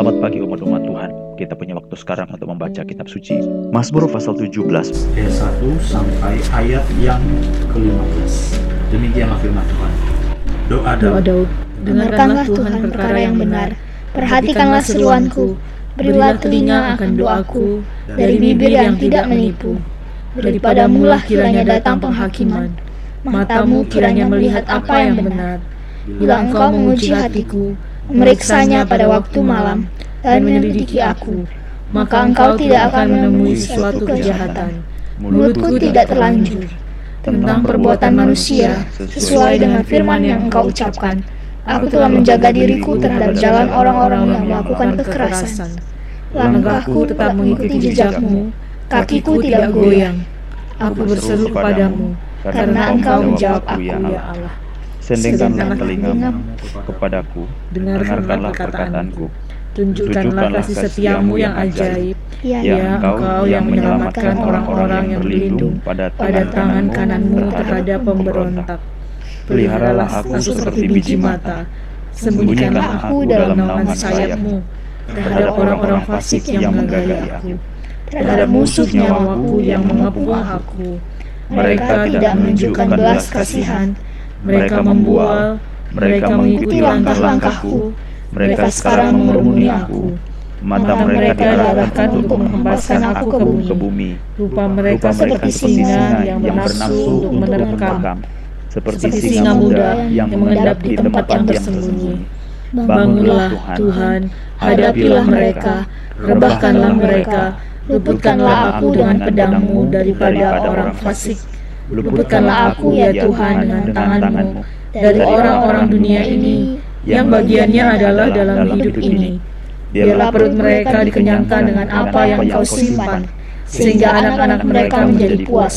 Selamat pagi umat-umat Tuhan. Kita punya waktu sekarang untuk membaca kitab suci. Mazmur pasal 17 ayat 1 sampai ayat yang ke-15. Demikianlah firman Tuhan. Doa. Daud. Dengarkanlah Tuhan perkara yang benar, perhatikanlah seruanku, berilah telinga akan doaku, dari bibir yang tidak menipu. Daripadamulah kiranya datang penghakiman, matamu kiranya melihat apa yang benar. Bila engkau menguji hatiku, memeriksanya pada waktu malam, dan menyelidiki aku, maka engkau tidak akan menemui suatu kejahatan. Mulutku tidak terlanjur tentang perbuatan manusia sesuai dengan firman yang engkau ucapkan. Aku telah menjaga diriku terhadap jalan orang-orang yang melakukan kekerasan. Langkahku tetap mengikuti jejakmu, kakiku tidak goyang. Aku berseru kepadamu, karena engkau menjawab aku, ya Allah. Sendengkanlah telingamu kepadaku, dengarkanlah perkataanku. Tunjukkanlah kasih setiamu yang ajaib, Ya, Ya engkau yang menyelamatkan orang-orang yang berlindung pada tangan kananmu terhadap pemberontak. Peliharalah aku seperti biji mata, sembunyikanlah aku dalam naungan sayapmu terhadap orang-orang fasik yang menggagai aku, terhadap musuh nyawaku yang mengepung aku. Mereka tidak menunjukkan belas kasihan, Mereka membual, mereka mengikuti langkah-langkahku, Mereka sekarang mengerumuni aku. Mata mereka diarahkan untuk menghempaskan aku ke bumi. Ke bumi. rupa Rupa mereka seperti singa yang bernafsu untuk menerkam, seperti seperti singa muda yang mengendap di tempat yang tersembunyi. Bangunlah Tuhan, hadapilah mereka, rebahkanlah mereka, luputkanlah aku dengan pedangmu daripada orang fasik. Luputkanlah aku ya Tuhan dengan tanganmu. dari orang-orang dunia ini yang bagiannya adalah dalam hidup ini. Biarlah perut mereka dikenyangkan dengan apa yang kau simpan, sehingga anak-anak mereka menjadi puas,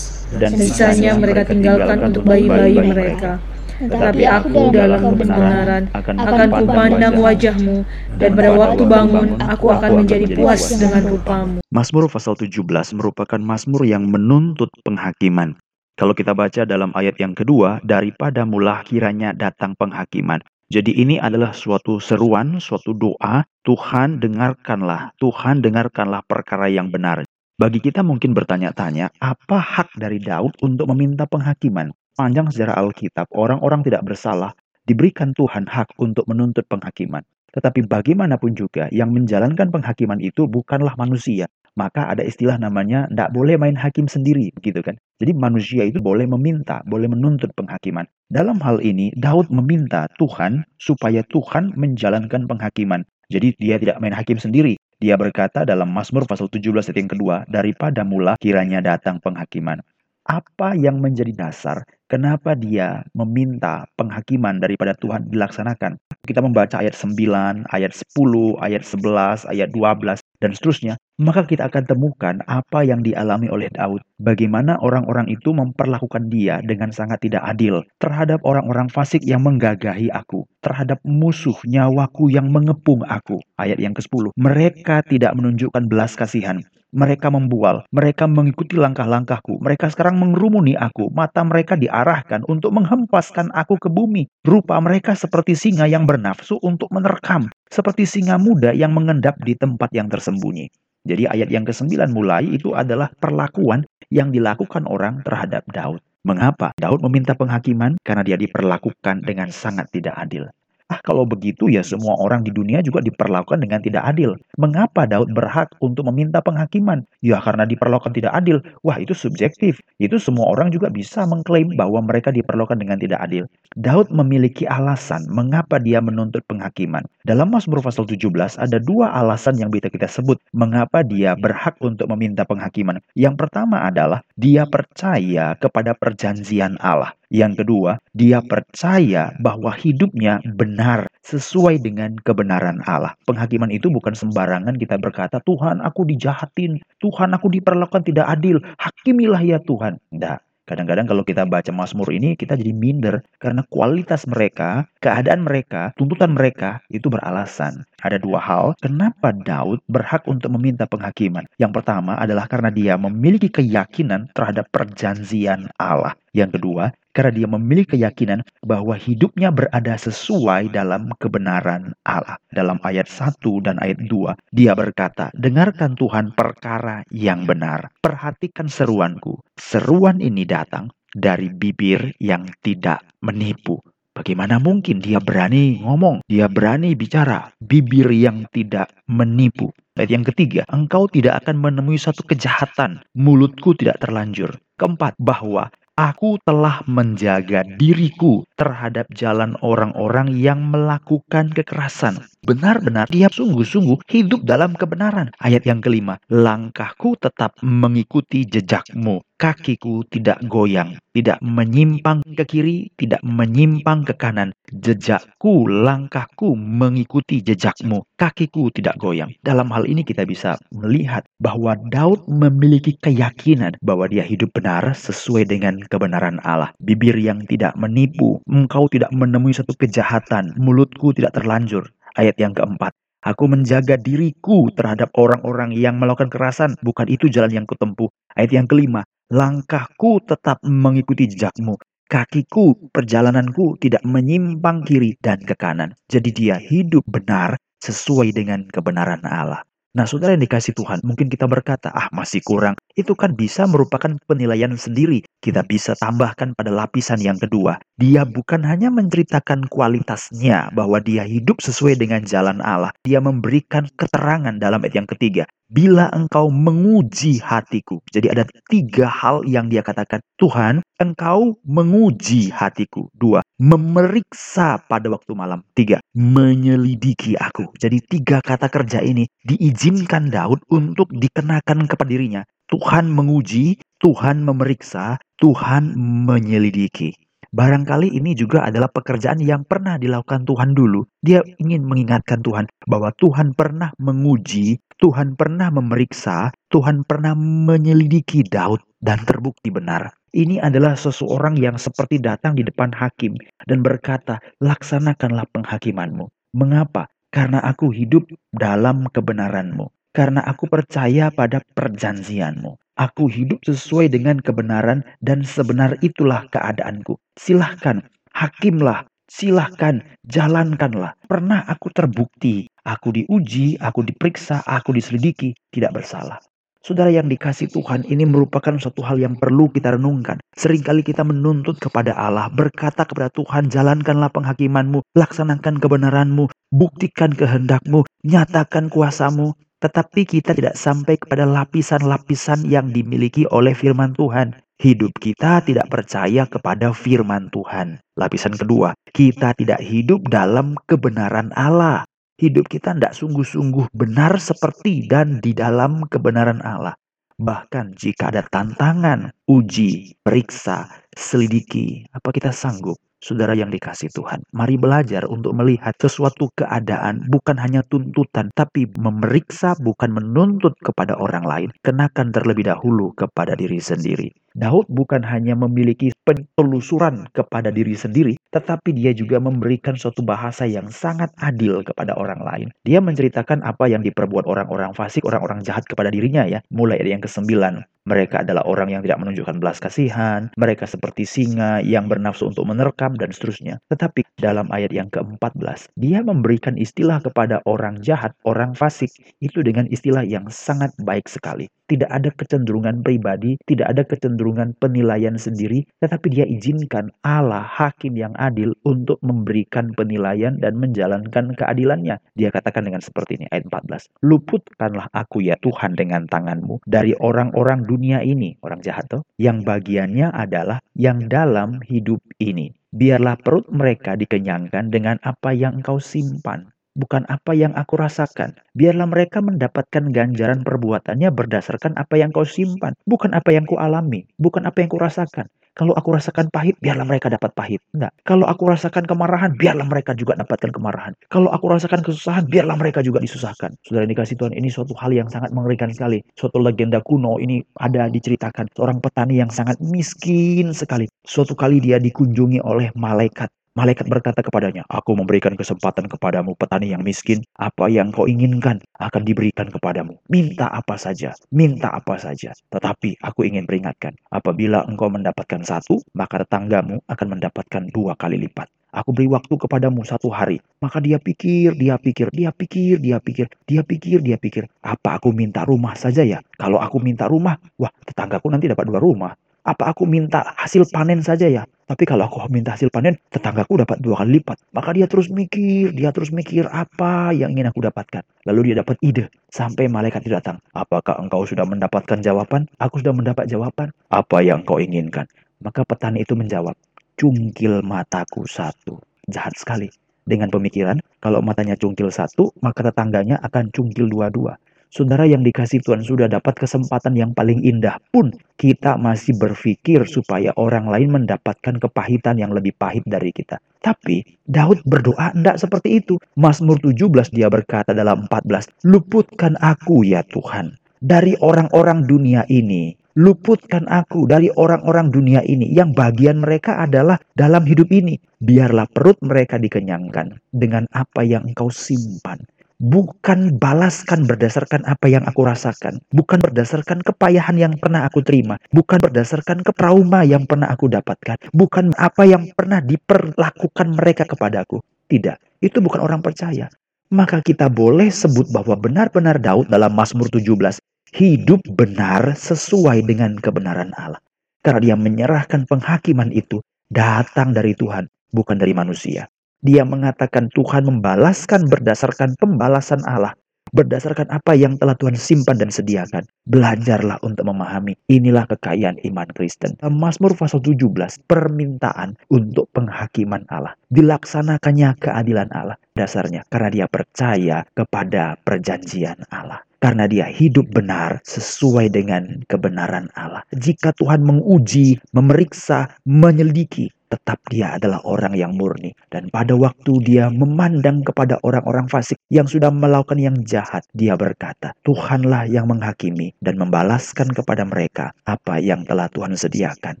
dan sisanya mereka tinggalkan untuk bayi-bayi mereka. Tetapi aku dalam kebenaran akan kupandang wajahmu, dan pada waktu bangun aku akan menjadi puas dengan rupamu. Mazmur pasal 17 merupakan mazmur yang menuntut penghakiman. Kalau kita baca dalam ayat yang kedua, daripada mula kiranya datang penghakiman. Jadi ini adalah suatu seruan, suatu doa, Tuhan dengarkanlah, Tuhan dengarkanlah perkara yang benar. Bagi kita mungkin bertanya-tanya, apa hak dari Daud untuk meminta penghakiman? Panjang sejarah Alkitab, orang-orang tidak bersalah, diberikan Tuhan hak untuk menuntut penghakiman. Tetapi bagaimanapun juga, yang menjalankan penghakiman itu bukanlah manusia. Maka ada istilah namanya, tidak boleh main hakim sendiri, gitu kan. Jadi manusia itu boleh meminta, boleh menuntut penghakiman. Dalam hal ini, Daud meminta Tuhan supaya Tuhan menjalankan penghakiman. Jadi dia tidak main hakim sendiri. Dia berkata dalam Mazmur pasal 17 ayat yang kedua, daripada mula kiranya datang penghakiman. Apa yang menjadi dasar kenapa dia meminta penghakiman daripada Tuhan dilaksanakan? Kita membaca ayat 9, ayat 10, ayat 11, ayat 12, dan seterusnya, maka kita akan temukan apa yang dialami oleh Daud. Bagaimana orang-orang itu memperlakukan dia dengan sangat tidak adil terhadap orang-orang fasik yang menggagahi aku, terhadap musuh nyawaku yang mengepung aku. Ayat yang ke-10, mereka tidak menunjukkan belas kasihan. Mereka membual, mereka mengikuti langkah-langkahku. Mereka sekarang mengerumuni aku. Mata mereka diarahkan untuk menghempaskan aku ke bumi. Rupa mereka seperti singa yang bernafsu untuk menerkam. Seperti singa muda yang mengendap di tempat yang tersembunyi. Jadi ayat yang ke-9 mulai itu adalah perlakuan yang dilakukan orang terhadap Daud. Mengapa? Daud meminta penghakiman karena dia diperlakukan dengan sangat tidak adil. Ah, kalau begitu ya semua orang di dunia juga diperlakukan dengan tidak adil. Mengapa Daud berhak untuk meminta penghakiman? Ya karena diperlakukan tidak adil. Wah, itu subjektif. Itu semua orang juga bisa mengklaim bahwa mereka diperlakukan dengan tidak adil. Daud memiliki alasan mengapa dia menuntut penghakiman. Dalam Mazmur pasal 17 ada dua alasan yang bisa kita sebut mengapa dia berhak untuk meminta penghakiman. Yang pertama adalah dia percaya kepada perjanjian Allah. Yang kedua, dia percaya bahwa hidupnya benar sesuai dengan kebenaran Allah. Penghakiman itu bukan sembarangan kita berkata, Tuhan aku dijahatin, Tuhan aku diperlakukan tidak adil, hakimilah ya Tuhan. Tidak. Kadang-kadang kalau kita baca Mazmur ini kita jadi minder karena kualitas mereka, keadaan mereka, tuntutan mereka itu beralasan. Ada dua hal kenapa Daud berhak untuk meminta penghakiman. Yang pertama adalah karena dia memiliki keyakinan terhadap perjanjian Allah. Yang kedua, karena dia memiliki keyakinan bahwa hidupnya berada sesuai dalam kebenaran Allah. Dalam ayat 1 dan ayat 2, dia berkata, Dengarkan Tuhan perkara yang benar. Perhatikan seruanku. Seruan ini datang dari bibir yang tidak menipu. Bagaimana mungkin dia berani ngomong, dia berani bicara, bibir yang tidak menipu. Ayat yang ketiga, engkau tidak akan menemui satu kejahatan, mulutku tidak terlanjur. Keempat, bahwa Aku telah menjaga diriku terhadap jalan orang-orang yang melakukan kekerasan. Benar-benar dia sungguh-sungguh hidup dalam kebenaran. Ayat yang kelima, langkahku tetap mengikuti jejakmu kakiku tidak goyang, tidak menyimpang ke kiri, tidak menyimpang ke kanan. Jejakku, langkahku mengikuti jejakmu, kakiku tidak goyang. Dalam hal ini kita bisa melihat bahwa Daud memiliki keyakinan bahwa dia hidup benar sesuai dengan kebenaran Allah. Bibir yang tidak menipu, engkau tidak menemui satu kejahatan, mulutku tidak terlanjur. Ayat yang keempat, Aku menjaga diriku terhadap orang-orang yang melakukan kerasan. Bukan itu jalan yang kutempuh. Ayat yang kelima, langkahku tetap mengikuti jejakmu. Kakiku, perjalananku tidak menyimpang kiri dan ke kanan. Jadi dia hidup benar sesuai dengan kebenaran Allah. Nah, saudara yang dikasih Tuhan, mungkin kita berkata, ah masih kurang. Itu kan bisa merupakan penilaian sendiri. Kita bisa tambahkan pada lapisan yang kedua. Dia bukan hanya menceritakan kualitasnya bahwa dia hidup sesuai dengan jalan Allah. Dia memberikan keterangan dalam ayat yang ketiga bila engkau menguji hatiku. Jadi ada tiga hal yang dia katakan. Tuhan, engkau menguji hatiku. Dua, memeriksa pada waktu malam. Tiga, menyelidiki aku. Jadi tiga kata kerja ini diizinkan Daud untuk dikenakan kepada dirinya. Tuhan menguji, Tuhan memeriksa, Tuhan menyelidiki. Barangkali ini juga adalah pekerjaan yang pernah dilakukan Tuhan dulu. Dia ingin mengingatkan Tuhan bahwa Tuhan pernah menguji, Tuhan pernah memeriksa, Tuhan pernah menyelidiki Daud dan terbukti benar. Ini adalah seseorang yang seperti datang di depan hakim dan berkata, "Laksanakanlah penghakimanmu." Mengapa? Karena aku hidup dalam kebenaranmu. Karena aku percaya pada perjanjianmu. Aku hidup sesuai dengan kebenaran dan sebenar itulah keadaanku. Silahkan, hakimlah, silahkan, jalankanlah. Pernah aku terbukti, aku diuji, aku diperiksa, aku diselidiki, tidak bersalah. Saudara yang dikasih Tuhan ini merupakan suatu hal yang perlu kita renungkan. Seringkali kita menuntut kepada Allah, berkata kepada Tuhan, jalankanlah penghakimanmu, laksanakan kebenaranmu, buktikan kehendakmu, nyatakan kuasamu. Tetapi kita tidak sampai kepada lapisan-lapisan yang dimiliki oleh firman Tuhan. Hidup kita tidak percaya kepada firman Tuhan. Lapisan kedua, kita tidak hidup dalam kebenaran Allah. Hidup kita tidak sungguh-sungguh benar seperti dan di dalam kebenaran Allah. Bahkan jika ada tantangan, uji, periksa, selidiki, apa kita sanggup saudara yang dikasih Tuhan. Mari belajar untuk melihat sesuatu keadaan bukan hanya tuntutan, tapi memeriksa bukan menuntut kepada orang lain. Kenakan terlebih dahulu kepada diri sendiri. Daud bukan hanya memiliki penelusuran kepada diri sendiri, tetapi dia juga memberikan suatu bahasa yang sangat adil kepada orang lain. Dia menceritakan apa yang diperbuat orang-orang fasik, orang-orang jahat kepada dirinya ya. Mulai dari yang kesembilan, mereka adalah orang yang tidak menunjukkan belas kasihan. Mereka seperti singa yang bernafsu untuk menerkam dan seterusnya. Tetapi dalam ayat yang ke-14, dia memberikan istilah kepada orang jahat, orang fasik, itu dengan istilah yang sangat baik sekali. Tidak ada kecenderungan pribadi, tidak ada kecenderungan penilaian sendiri, tetapi dia izinkan Allah, hakim yang adil, untuk memberikan penilaian dan menjalankan keadilannya. Dia katakan dengan seperti ini, ayat 14. Luputkanlah aku ya Tuhan dengan tanganmu dari orang-orang dunia ini, orang jahat tuh, yang bagiannya adalah yang dalam hidup ini. Biarlah perut mereka dikenyangkan dengan apa yang engkau simpan, bukan apa yang aku rasakan. Biarlah mereka mendapatkan ganjaran perbuatannya berdasarkan apa yang kau simpan, bukan apa yang ku alami, bukan apa yang ku rasakan. Kalau aku rasakan pahit, biarlah mereka dapat pahit. Enggak. Kalau aku rasakan kemarahan, biarlah mereka juga dapatkan kemarahan. Kalau aku rasakan kesusahan, biarlah mereka juga disusahkan. Saudara dikasih Tuhan, ini suatu hal yang sangat mengerikan sekali. Suatu legenda kuno ini ada diceritakan. Seorang petani yang sangat miskin sekali. Suatu kali dia dikunjungi oleh malaikat Malaikat berkata kepadanya, Aku memberikan kesempatan kepadamu petani yang miskin. Apa yang kau inginkan akan diberikan kepadamu. Minta apa saja, minta apa saja. Tetapi aku ingin peringatkan, apabila engkau mendapatkan satu, maka tetanggamu akan mendapatkan dua kali lipat. Aku beri waktu kepadamu satu hari. Maka dia pikir, dia pikir, dia pikir, dia pikir, dia pikir, dia pikir. Apa aku minta rumah saja ya? Kalau aku minta rumah, wah tetanggaku nanti dapat dua rumah. Apa aku minta hasil panen saja ya? Tapi kalau aku minta hasil panen, tetanggaku dapat dua kali lipat. Maka dia terus mikir, dia terus mikir apa yang ingin aku dapatkan. Lalu dia dapat ide sampai malaikat itu datang. Apakah engkau sudah mendapatkan jawaban? Aku sudah mendapat jawaban. Apa yang kau inginkan? Maka petani itu menjawab, cungkil mataku satu. Jahat sekali. Dengan pemikiran, kalau matanya cungkil satu, maka tetangganya akan cungkil dua-dua. Saudara yang dikasih Tuhan sudah dapat kesempatan yang paling indah pun kita masih berpikir supaya orang lain mendapatkan kepahitan yang lebih pahit dari kita. Tapi Daud berdoa tidak seperti itu. Mazmur 17 dia berkata dalam 14, "Luputkan aku ya Tuhan dari orang-orang dunia ini luputkan aku dari orang-orang dunia ini yang bagian mereka adalah dalam hidup ini. Biarlah perut mereka dikenyangkan dengan apa yang engkau simpan bukan balaskan berdasarkan apa yang aku rasakan, bukan berdasarkan kepayahan yang pernah aku terima, bukan berdasarkan ketrauma yang pernah aku dapatkan, bukan apa yang pernah diperlakukan mereka kepadaku. Tidak, itu bukan orang percaya. Maka kita boleh sebut bahwa benar-benar Daud dalam Mazmur 17 hidup benar sesuai dengan kebenaran Allah. Karena dia menyerahkan penghakiman itu datang dari Tuhan, bukan dari manusia. Dia mengatakan Tuhan membalaskan berdasarkan pembalasan Allah. Berdasarkan apa yang telah Tuhan simpan dan sediakan. Belajarlah untuk memahami. Inilah kekayaan iman Kristen. Mazmur pasal 17. Permintaan untuk penghakiman Allah. Dilaksanakannya keadilan Allah. Dasarnya karena dia percaya kepada perjanjian Allah karena dia hidup benar sesuai dengan kebenaran Allah. Jika Tuhan menguji, memeriksa, menyelidiki, tetap dia adalah orang yang murni. Dan pada waktu dia memandang kepada orang-orang fasik yang sudah melakukan yang jahat, dia berkata, Tuhanlah yang menghakimi dan membalaskan kepada mereka apa yang telah Tuhan sediakan,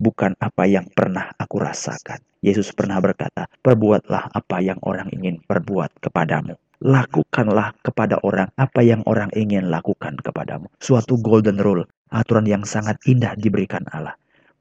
bukan apa yang pernah aku rasakan. Yesus pernah berkata, perbuatlah apa yang orang ingin perbuat kepadamu lakukanlah kepada orang apa yang orang ingin lakukan kepadamu. Suatu golden rule, aturan yang sangat indah diberikan Allah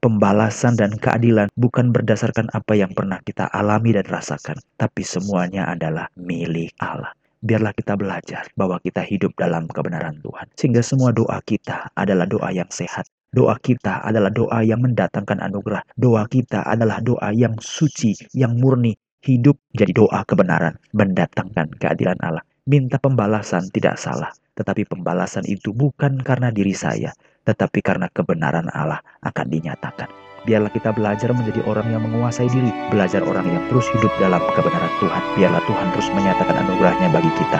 pembalasan dan keadilan bukan berdasarkan apa yang pernah kita alami dan rasakan, tapi semuanya adalah milik Allah. Biarlah kita belajar bahwa kita hidup dalam kebenaran Tuhan, sehingga semua doa kita adalah doa yang sehat. Doa kita adalah doa yang mendatangkan anugerah. Doa kita adalah doa yang suci, yang murni. Hidup jadi doa kebenaran, mendatangkan keadilan Allah. Minta pembalasan tidak salah, tetapi pembalasan itu bukan karena diri saya, tetapi karena kebenaran Allah akan dinyatakan. Biarlah kita belajar menjadi orang yang menguasai diri, belajar orang yang terus hidup dalam kebenaran Tuhan. Biarlah Tuhan terus menyatakan anugerahnya bagi kita.